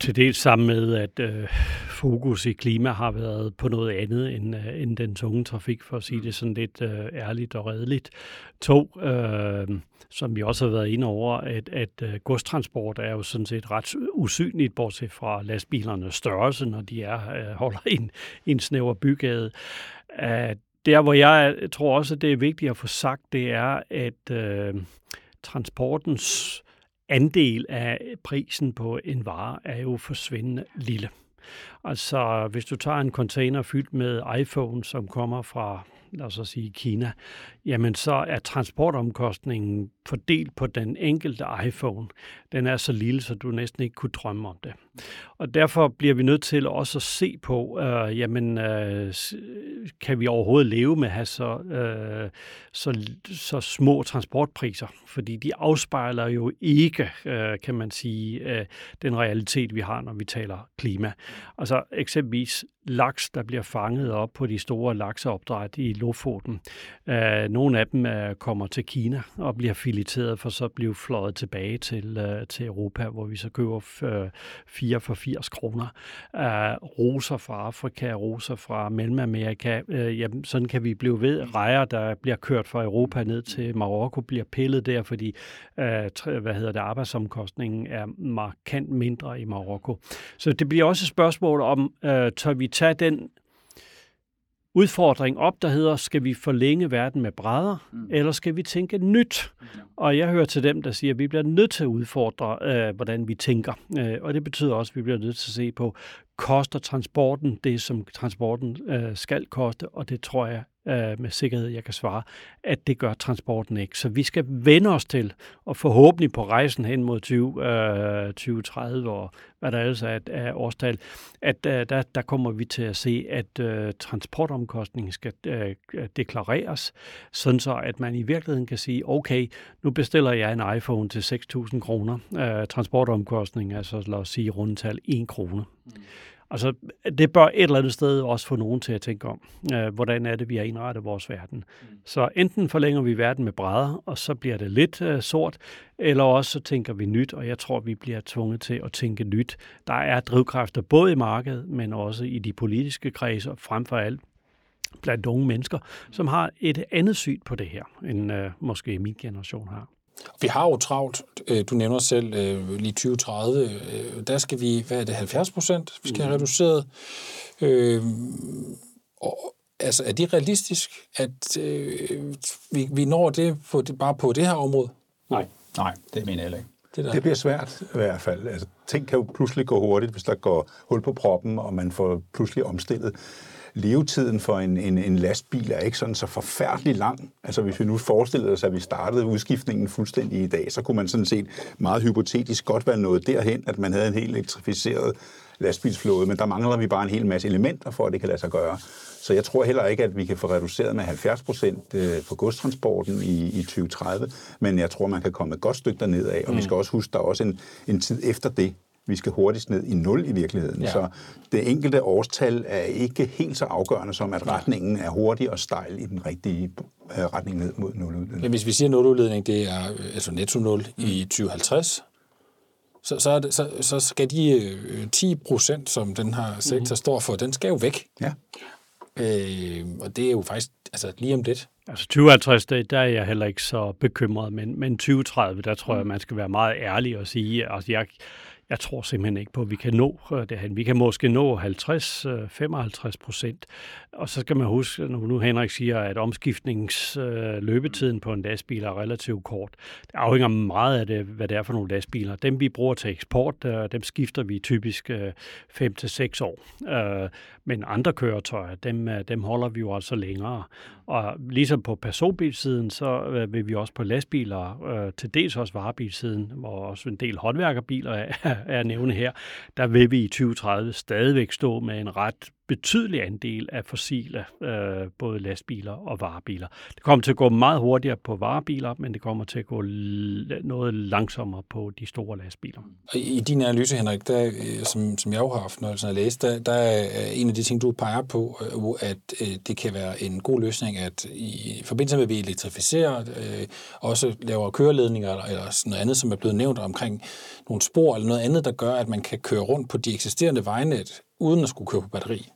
S4: til dels sammen med, at øh, fokus i klima har været på noget andet end, øh, end den tunge trafik, for at sige det sådan lidt øh, ærligt og redeligt. To, øh, som vi også har været inde over, at, at øh, godstransport er jo sådan set ret usynligt, bortset fra lastbilernes størrelse, når de er øh, holder i en, en snæver bygade. Uh, der, hvor jeg tror også, at det er vigtigt at få sagt, det er, at øh, transportens andel af prisen på en vare er jo forsvindende lille. Altså, hvis du tager en container fyldt med iPhone, som kommer fra lad os sige Kina, jamen så er transportomkostningen fordelt på den enkelte iPhone, den er så lille, så du næsten ikke kunne drømme om det. Og derfor bliver vi nødt til også at se på, øh, jamen, øh, kan vi overhovedet leve med at have så, øh, så, så små transportpriser? Fordi de afspejler jo ikke, øh, kan man sige, øh, den realitet, vi har, når vi taler klima. Altså eksempelvis laks, der bliver fanget op på de store lakseopdræt i Lofoten. Øh, nogle af dem øh, kommer til Kina og bliver fileteret for så at blive fløjet tilbage til, øh, til Europa, hvor vi så køber øh, for 80 kroner. Øh, roser fra Afrika, roser fra Mellemamerika. Øh, jamen, sådan kan vi blive ved. Rejer, der bliver kørt fra Europa ned til Marokko, bliver pillet der, fordi øh, hvad hedder det, arbejdsomkostningen er markant mindre i Marokko. Så det bliver også et spørgsmål om, øh, tør vi tage den udfordring op, der hedder, skal vi forlænge verden med brædder, mm. eller skal vi tænke nyt? Mm. Og jeg hører til dem, der siger, at vi bliver nødt til at udfordre, øh, hvordan vi tænker. Øh, og det betyder også, at vi bliver nødt til at se på, koster transporten det, som transporten øh, skal koste, og det tror jeg øh, med sikkerhed, jeg kan svare, at det gør transporten ikke. Så vi skal vende os til, og forhåbentlig på rejsen hen mod 20, øh, 2030 og hvad der ellers er af årstal, at øh, der, der kommer vi til at se, at øh, transportomkostningen skal øh, deklareres, sådan så at man i virkeligheden kan sige, okay, nu bestiller jeg en iPhone til 6.000 kroner. Øh, transportomkostning, altså lad os sige, rundtal 1 krone. Mm. Altså, det bør et eller andet sted også få nogen til at tænke om, øh, hvordan er det, vi har indrettet vores verden. Mm. Så enten forlænger vi verden med brædder, og så bliver det lidt øh, sort, eller også så tænker vi nyt, og jeg tror, vi bliver tvunget til at tænke nyt. Der er drivkræfter både i markedet, men også i de politiske kredser, frem for alt blandt unge mennesker, som har et andet syn på det her, end øh, måske min generation har.
S1: Vi har jo travlt, øh, du nævner selv øh, lige 2030, øh, der skal vi, hvad er det, 70 procent, vi skal have mm. reduceret. Øh, og, altså, er det realistisk, at øh, vi, vi når det, på det bare på det her område?
S3: Nej, nej, det mener jeg ikke.
S2: Det, der. det bliver svært i hvert fald. Altså, ting kan jo pludselig gå hurtigt, hvis der går hul på proppen, og man får pludselig omstillet levetiden for en, en, en lastbil er ikke sådan så forfærdelig lang. Altså hvis vi nu forestillede os, at vi startede udskiftningen fuldstændig i dag, så kunne man sådan set meget hypotetisk godt være nået derhen, at man havde en helt elektrificeret lastbilsflåde, men der mangler vi bare en hel masse elementer for, at det kan lade sig gøre. Så jeg tror heller ikke, at vi kan få reduceret med 70 procent øh, på godstransporten i, i 2030, men jeg tror, man kan komme et godt stykke derned af, og mm. vi skal også huske, der er også en, en tid efter det, vi skal hurtigst ned i nul i virkeligheden. Ja. Så det enkelte årstal er ikke helt så afgørende som, at retningen er hurtig og stejl i den rigtige øh, retning ned mod nuludledning.
S1: Men hvis vi siger nuludledning, det er øh, altså netto nul mm. i 2050, så, så, er det, så, så skal de øh, 10 procent, som den her sektor mm-hmm. står for, den skal jo væk.
S2: Ja.
S1: Øh, og det er jo faktisk altså, lige om lidt.
S4: Altså 2050, der, der er jeg heller ikke så bekymret, men, men 2030, der tror jeg, man skal være meget ærlig og sige, altså jeg, jeg tror simpelthen ikke på, at vi kan nå øh, derhen. det. Vi kan måske nå 50-55 øh, procent. Og så skal man huske, når nu Henrik siger, at omskiftningsløbetiden øh, på en lastbil er relativt kort. Det afhænger meget af det, hvad det er for nogle lastbiler. Dem vi bruger til eksport, dem skifter vi typisk 5-6 år. Men andre køretøjer, dem, dem holder vi jo altså længere. Og ligesom på personbilsiden, så vil vi også på lastbiler, til dels også varebilsiden, hvor også en del håndværkerbiler er, er nævne her, der vil vi i 2030 stadigvæk stå med en ret betydelig andel af fossile, øh, både lastbiler og varebiler. Det kommer til at gå meget hurtigere på varebiler, men det kommer til at gå noget langsommere på de store lastbiler.
S1: I din analyse, Henrik, der, øh, som, som jeg jo har haft når jeg læst, der, der er øh, en af de ting, du peger på, øh, at det kan være en god løsning, at i forbindelse med, at vi elektrificerer, også laver køreledninger eller sådan noget andet, som er blevet nævnt omkring nogle spor eller noget andet, der gør, at man kan køre rundt på de eksisterende vejnet, uden at skulle køre på batteri.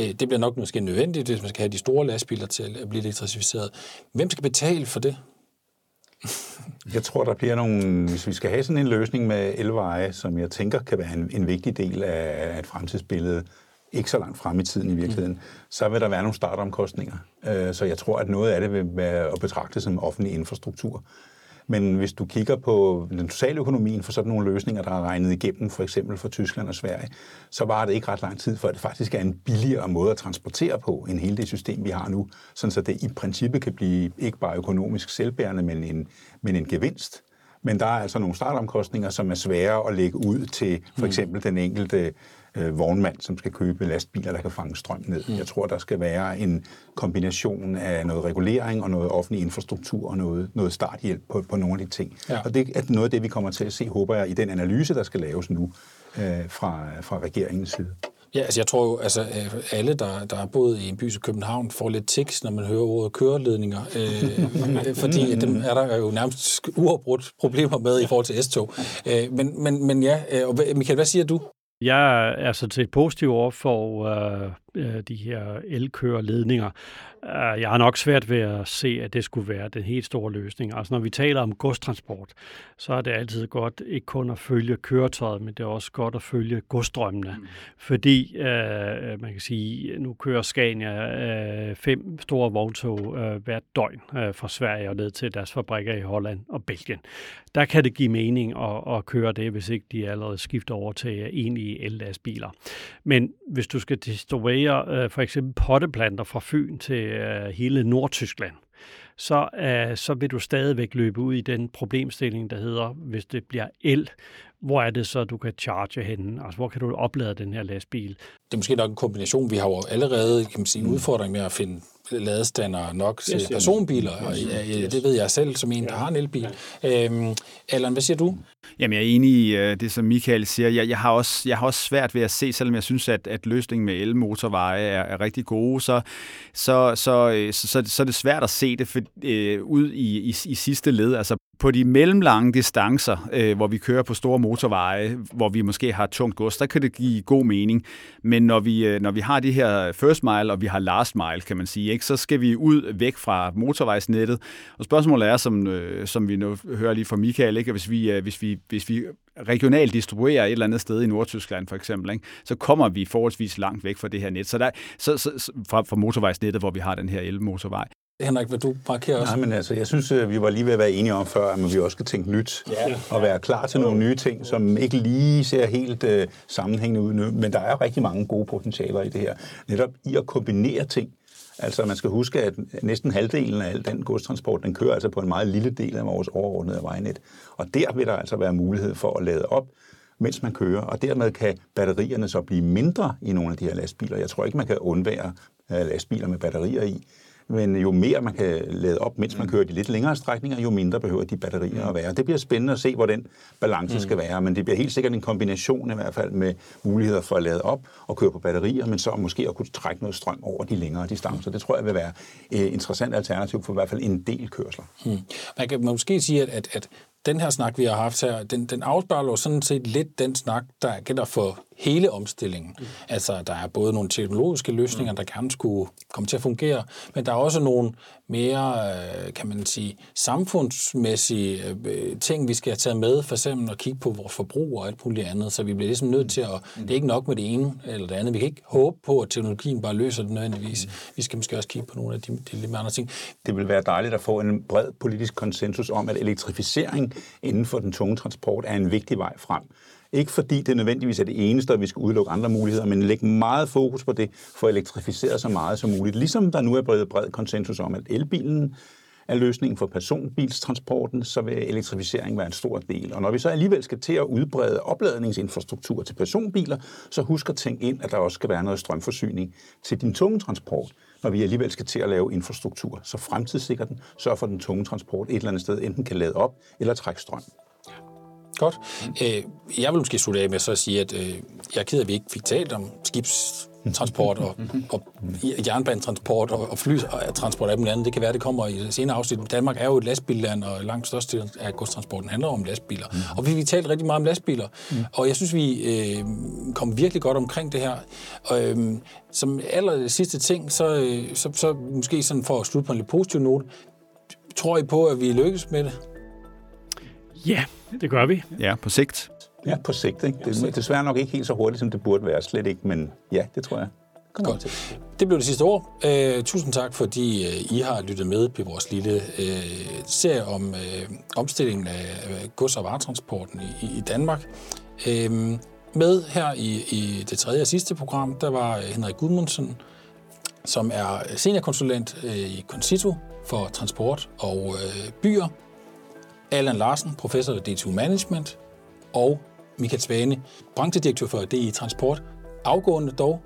S1: Øh, det bliver nok måske nødvendigt, hvis man skal have de store lastbiler til at blive elektrificeret. Hvem skal betale for det?
S2: Jeg tror, der bliver nogle, hvis vi skal have sådan en løsning med elveje, som jeg tænker kan være en, en vigtig del af et fremtidsbillede, ikke så langt frem i tiden i virkeligheden, mm. så vil der være nogle startomkostninger. Øh, så jeg tror, at noget af det vil være at betragte som offentlig infrastruktur. Men hvis du kigger på den totale økonomien for sådan nogle løsninger, der er regnet igennem, for eksempel for Tyskland og Sverige, så var det ikke ret lang tid, før det faktisk er en billigere måde at transportere på, end hele det system, vi har nu. Sådan så det i princippet kan blive ikke bare økonomisk selvbærende, men en, men en gevinst. Men der er altså nogle startomkostninger, som er svære at lægge ud til for mm. eksempel den enkelte øh, vognmand, som skal købe lastbiler, der kan fange strøm ned. Mm. Jeg tror, der skal være en kombination af noget regulering og noget offentlig infrastruktur og noget, noget starthjælp på, på nogle af de ting. Ja. Og det er noget af det, vi kommer til at se, håber jeg, i den analyse, der skal laves nu øh, fra, fra regeringens side.
S1: Ja, altså jeg tror jo, altså øh, alle, der, der er boet i en by som København, får lidt tiks, når man hører ordet køreledninger, øh, fordi dem er der jo nærmest uafbrudt problemer med i forhold til S-tog. Øh, men, men, men ja, øh, og Michael, hvad siger du?
S4: Jeg er sådan til positiv over for øh, øh, de her elkøreledninger. Øh, jeg har nok svært ved at se, at det skulle være den helt store løsning. Altså når vi taler om godstransport, så er det altid godt ikke kun at følge køretøjet, men det er også godt at følge godstrømmene. Mm. Fordi øh, man kan sige, nu kører Scania øh, fem store vogntog øh, hvert døgn øh, fra Sverige og ned til deres fabrikker i Holland og Belgien. Der kan det give mening at, at køre det, hvis ikke de allerede skifter over til egentlige el-lastbiler. Men hvis du skal distribuere øh, for eksempel potteplanter fra Fyn til øh, hele Nordtyskland, så, øh, så vil du stadigvæk løbe ud i den problemstilling, der hedder, hvis det bliver el, hvor er det så, du kan charge henne? Altså, hvor kan du oplade den her lastbil?
S1: Det er måske nok en kombination. Vi har jo allerede kan man sige, en udfordring med at finde ladestander nok til yes, personbiler, yes, og ja, det ved jeg selv som en, der har en elbil. Ja. Øhm, Allan, hvad siger du?
S3: Jamen, jeg er enig i uh, det, som Michael siger. Jeg, jeg, har også, jeg har også svært ved at se, selvom jeg synes, at, at løsningen med elmotorveje er, er rigtig gode, så, så, så, øh, så, så, så er det svært at se det for, uh, ud i, i, i sidste led. Altså, på de mellemlange distancer, øh, hvor vi kører på store motorveje, hvor vi måske har tungt gods, der kan det give god mening. Men når vi, øh, når vi har de her first mile, og vi har last mile, kan man sige, ikke, så skal vi ud væk fra motorvejsnettet. Og spørgsmålet er, som, øh, som vi nu hører lige fra Michael, ikke, hvis vi, øh, hvis, vi, hvis vi regionalt distribuerer et eller andet sted i Nordtyskland for eksempel, ikke, så kommer vi forholdsvis langt væk fra det her net. Så der, så, så, fra, fra motorvejsnettet, hvor vi har den her elmotorvej.
S1: Henrik, vil du markere os?
S2: Nej, men altså, jeg synes, øh, vi var lige ved at være enige om før, at vi også skal tænke nyt ja. og være klar til nogle nye ting, som ikke lige ser helt uh, sammenhængende ud nu. Men der er rigtig mange gode potentialer i det her. Netop i at kombinere ting. Altså, man skal huske, at næsten halvdelen af al den godstransport, den kører altså på en meget lille del af vores overordnede vejnet. Og der vil der altså være mulighed for at lade op, mens man kører, og dermed kan batterierne så blive mindre i nogle af de her lastbiler. Jeg tror ikke, man kan undvære uh, lastbiler med batterier i. Men jo mere man kan lade op, mens man mm. kører de lidt længere strækninger, jo mindre behøver de batterier at være. Det bliver spændende at se, hvor den balance mm. skal være, men det bliver helt sikkert en kombination i hvert fald med muligheder for at lade op og køre på batterier, men så måske at kunne trække noget strøm over de længere distancer. Det tror jeg vil være et interessant alternativ for i hvert fald en del kørsler.
S1: Mm. Man kan måske sige, at, at, at den her snak, vi har haft her, den, den afspejler jo sådan set lidt den snak, der gælder for hele omstillingen. Mm. Altså, der er både nogle teknologiske løsninger, mm. der gerne skulle komme til at fungere, men der er også nogle mere, øh, kan man sige, samfundsmæssige øh, ting, vi skal have taget med, for eksempel at kigge på vores forbrug og alt muligt andet, så vi bliver ligesom nødt til at, mm. det er ikke nok med det ene eller det andet, vi kan ikke håbe på, at teknologien bare løser det nødvendigvis. Vi skal måske også kigge på nogle af de, de lidt andre ting.
S2: Det vil være dejligt at få en bred politisk konsensus om, at elektrificering inden for den tunge transport er en vigtig vej frem. Ikke fordi det nødvendigvis er det eneste, og vi skal udelukke andre muligheder, men lægge meget fokus på det, for at elektrificere så meget som muligt. Ligesom der nu er bred, bred konsensus om, at elbilen er løsningen for personbilstransporten, så vil elektrificering være en stor del. Og når vi så alligevel skal til at udbrede opladningsinfrastruktur til personbiler, så husk at tænke ind, at der også skal være noget strømforsyning til din tunge transport, når vi alligevel skal til at lave infrastruktur. Så fremtidssikrer den, sørg for, at den tunge transport et eller andet sted enten kan lade op eller trække strøm.
S1: Godt. Øh, jeg vil måske slutte af med så at sige, at øh, jeg er ked af, at vi ikke fik talt om skibstransport og, og jernbanetransport og, og flytransport og alt muligt andet. Det kan være, det kommer i senere afsnit. Danmark er jo et lastbilland, og langt største af godstransporten handler om lastbiler. Mm. Og vi har talt rigtig meget om lastbiler, mm. og jeg synes, vi øh, kom virkelig godt omkring det her. Og, øh, som aller sidste ting, så, øh, så, så måske sådan for at slutte på en lidt positiv note, tror I på, at vi lykkes med det?
S4: Ja, det gør vi.
S3: Ja, på sigt.
S2: Ja, på sigt. Ikke? Det er desværre nok ikke helt så hurtigt, som det burde være. Slet ikke, men ja, det tror jeg.
S1: Godt. Til. Det blev det sidste ord. Uh, tusind tak, fordi uh, I har lyttet med på vores lille uh, serie om uh, omstillingen af gods- og varetransporten i, i Danmark. Uh, med her i, i det tredje og sidste program, der var Henrik Gudmundsen, som er seniorkonsulent uh, i Concito for transport og uh, byer. Allan Larsen, professor i DTU Management, og Michael Svane, branchedirektør for DI Transport. Afgående dog.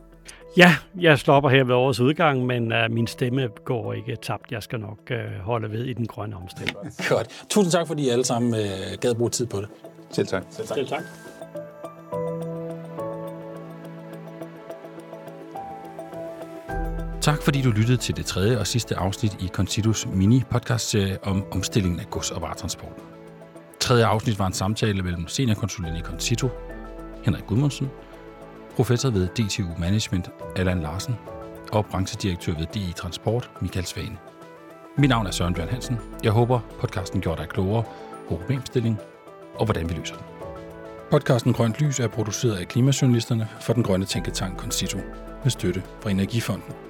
S4: Ja, jeg stopper her ved årets udgang, men uh, min stemme går ikke tabt. Jeg skal nok uh, holde ved i den grønne omstilling.
S1: Godt. Tusind tak, fordi I alle sammen uh, gad bruge tid på det.
S2: Selv tak.
S4: Selv tak. Selv tak.
S1: Tak fordi du lyttede til det tredje og sidste afsnit i Constitus mini-podcastserie om omstillingen af gods- og varetransporten. Tredje afsnit var en samtale mellem seniorkonsulent i Concito, Henrik Gudmundsen, professor ved DTU Management, Allan Larsen, og branchedirektør ved DI Transport, Michael Svane. Mit navn er Søren Bjørn Hansen. Jeg håber, podcasten gjorde dig klogere på problemstilling og hvordan vi løser den. Podcasten Grønt Lys er produceret af klimajournalisterne for den grønne tænketank Concito med støtte fra Energifonden.